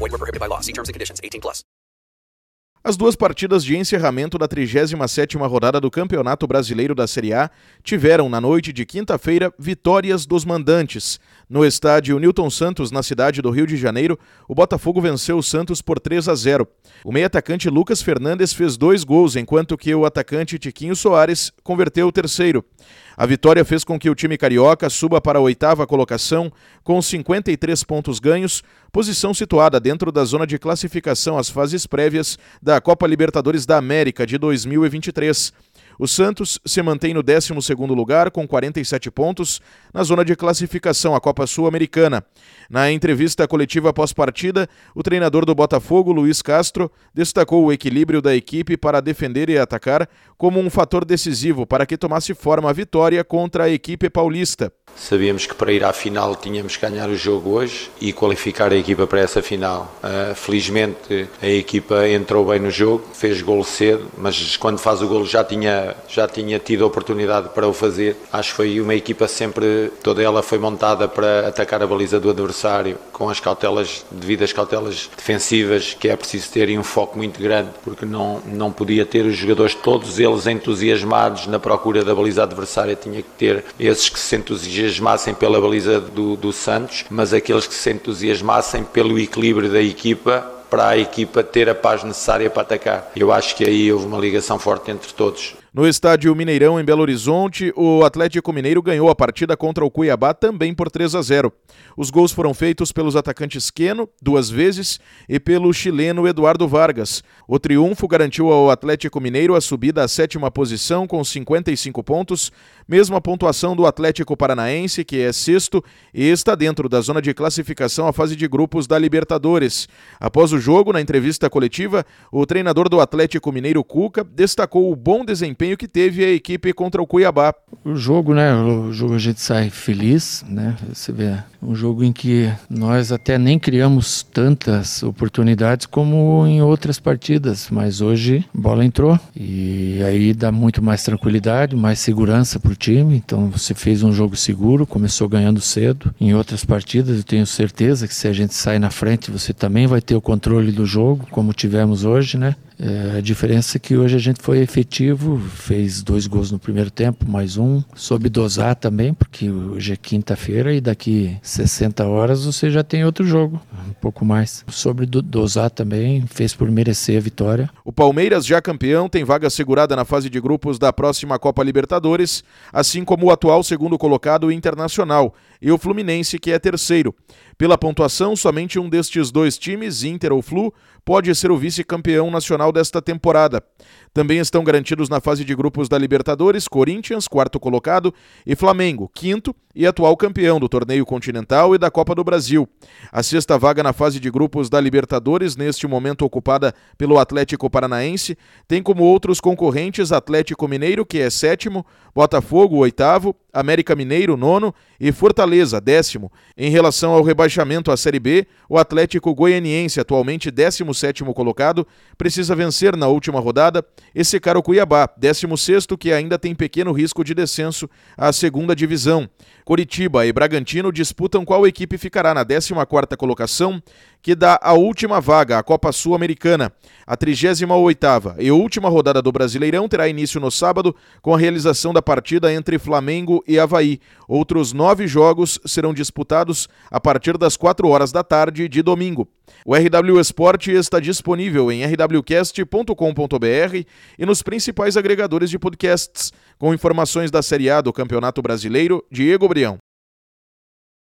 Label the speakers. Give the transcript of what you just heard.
Speaker 1: Void were prohibited by law. See terms and conditions. 18 plus.
Speaker 2: As duas partidas de encerramento da 37ª rodada do Campeonato Brasileiro da Série A tiveram, na noite de quinta-feira, vitórias dos mandantes. No estádio Newton Santos, na cidade do Rio de Janeiro, o Botafogo venceu o Santos por 3 a 0. O meio-atacante Lucas Fernandes fez dois gols, enquanto que o atacante Tiquinho Soares converteu o terceiro. A vitória fez com que o time carioca suba para a oitava colocação, com 53 pontos ganhos, posição situada dentro da zona de classificação às fases prévias da Copa Libertadores da América de 2023. O Santos se mantém no 12º lugar com 47 pontos na zona de classificação à Copa Sul-Americana. Na entrevista coletiva pós-partida, o treinador do Botafogo, Luiz Castro, destacou o equilíbrio da equipe para defender e atacar como um fator decisivo para que tomasse forma a vitória contra a equipe paulista.
Speaker 3: Sabíamos que para ir à final tínhamos que ganhar o jogo hoje e qualificar a equipa para essa final. Uh, felizmente a equipa entrou bem no jogo, fez golo cedo, mas quando faz o golo já tinha, já tinha tido a oportunidade para o fazer. Acho que foi uma equipa sempre, toda ela foi montada para atacar a baliza do adversário com as cautelas, devidas cautelas defensivas, que é preciso ter um foco muito grande, porque não, não podia ter os jogadores todos eles entusiasmados na procura da baliza adversária, tinha que ter esses que se entusiasmaram entusiasmassem pela baliza do, do Santos, mas aqueles que se entusiasmassem pelo equilíbrio da equipa para a equipa ter a paz necessária para atacar. Eu acho que aí houve uma ligação forte entre todos.
Speaker 2: No estádio Mineirão, em Belo Horizonte, o Atlético Mineiro ganhou a partida contra o Cuiabá também por 3 a 0. Os gols foram feitos pelos atacantes Queno, duas vezes, e pelo chileno Eduardo Vargas. O triunfo garantiu ao Atlético Mineiro a subida à sétima posição com 55 pontos, mesma pontuação do Atlético Paranaense, que é sexto e está dentro da zona de classificação à fase de grupos da Libertadores. Após o jogo, na entrevista coletiva, o treinador do Atlético Mineiro, Cuca, destacou o bom desempenho desempenho que teve a equipe contra o Cuiabá.
Speaker 4: O jogo, né? O jogo a gente sai feliz, né? Você vê, um jogo em que nós até nem criamos tantas oportunidades como em outras partidas, mas hoje a bola entrou e aí dá muito mais tranquilidade, mais segurança para o time. Então você fez um jogo seguro, começou ganhando cedo. Em outras partidas eu tenho certeza que se a gente sai na frente, você também vai ter o controle do jogo, como tivemos hoje, né? É, a diferença é que hoje a gente foi efetivo, fez dois gols no primeiro tempo, mais um. Soube dosar também, porque hoje é quinta-feira e daqui 60 horas você já tem outro jogo, um pouco mais. Sobre dosar também, fez por merecer a vitória.
Speaker 2: O Palmeiras, já campeão, tem vaga segurada na fase de grupos da próxima Copa Libertadores, assim como o atual segundo colocado Internacional e o Fluminense, que é terceiro. Pela pontuação, somente um destes dois times, Inter ou Flu, pode ser o vice-campeão nacional desta temporada. Também estão garantidos na fase de grupos da Libertadores Corinthians, quarto colocado, e Flamengo, quinto e atual campeão do torneio continental e da Copa do Brasil. A sexta vaga na fase de grupos da Libertadores, neste momento ocupada pelo Atlético Paranaense, tem como outros concorrentes Atlético Mineiro, que é sétimo, Botafogo, oitavo, América Mineiro, nono e Fortaleza, décimo. Em relação ao rebaixamento à Série B, o Atlético Goianiense, atualmente décimo sétimo colocado, precisa vencer na última rodada e secar o Cuiabá, décimo sexto, que ainda tem pequeno risco de descenso à segunda divisão. Coritiba e Bragantino disputam qual equipe ficará na 14ª colocação, que dá a última vaga à Copa Sul-Americana. A 38ª e última rodada do Brasileirão terá início no sábado com a realização da partida entre Flamengo e Havaí. Outros nove jogos serão disputados a partir das 4 horas da tarde de domingo. O RW Esporte está disponível em rwcast.com.br e nos principais agregadores de podcasts, com informações da Série A do Campeonato Brasileiro, Diego Brião.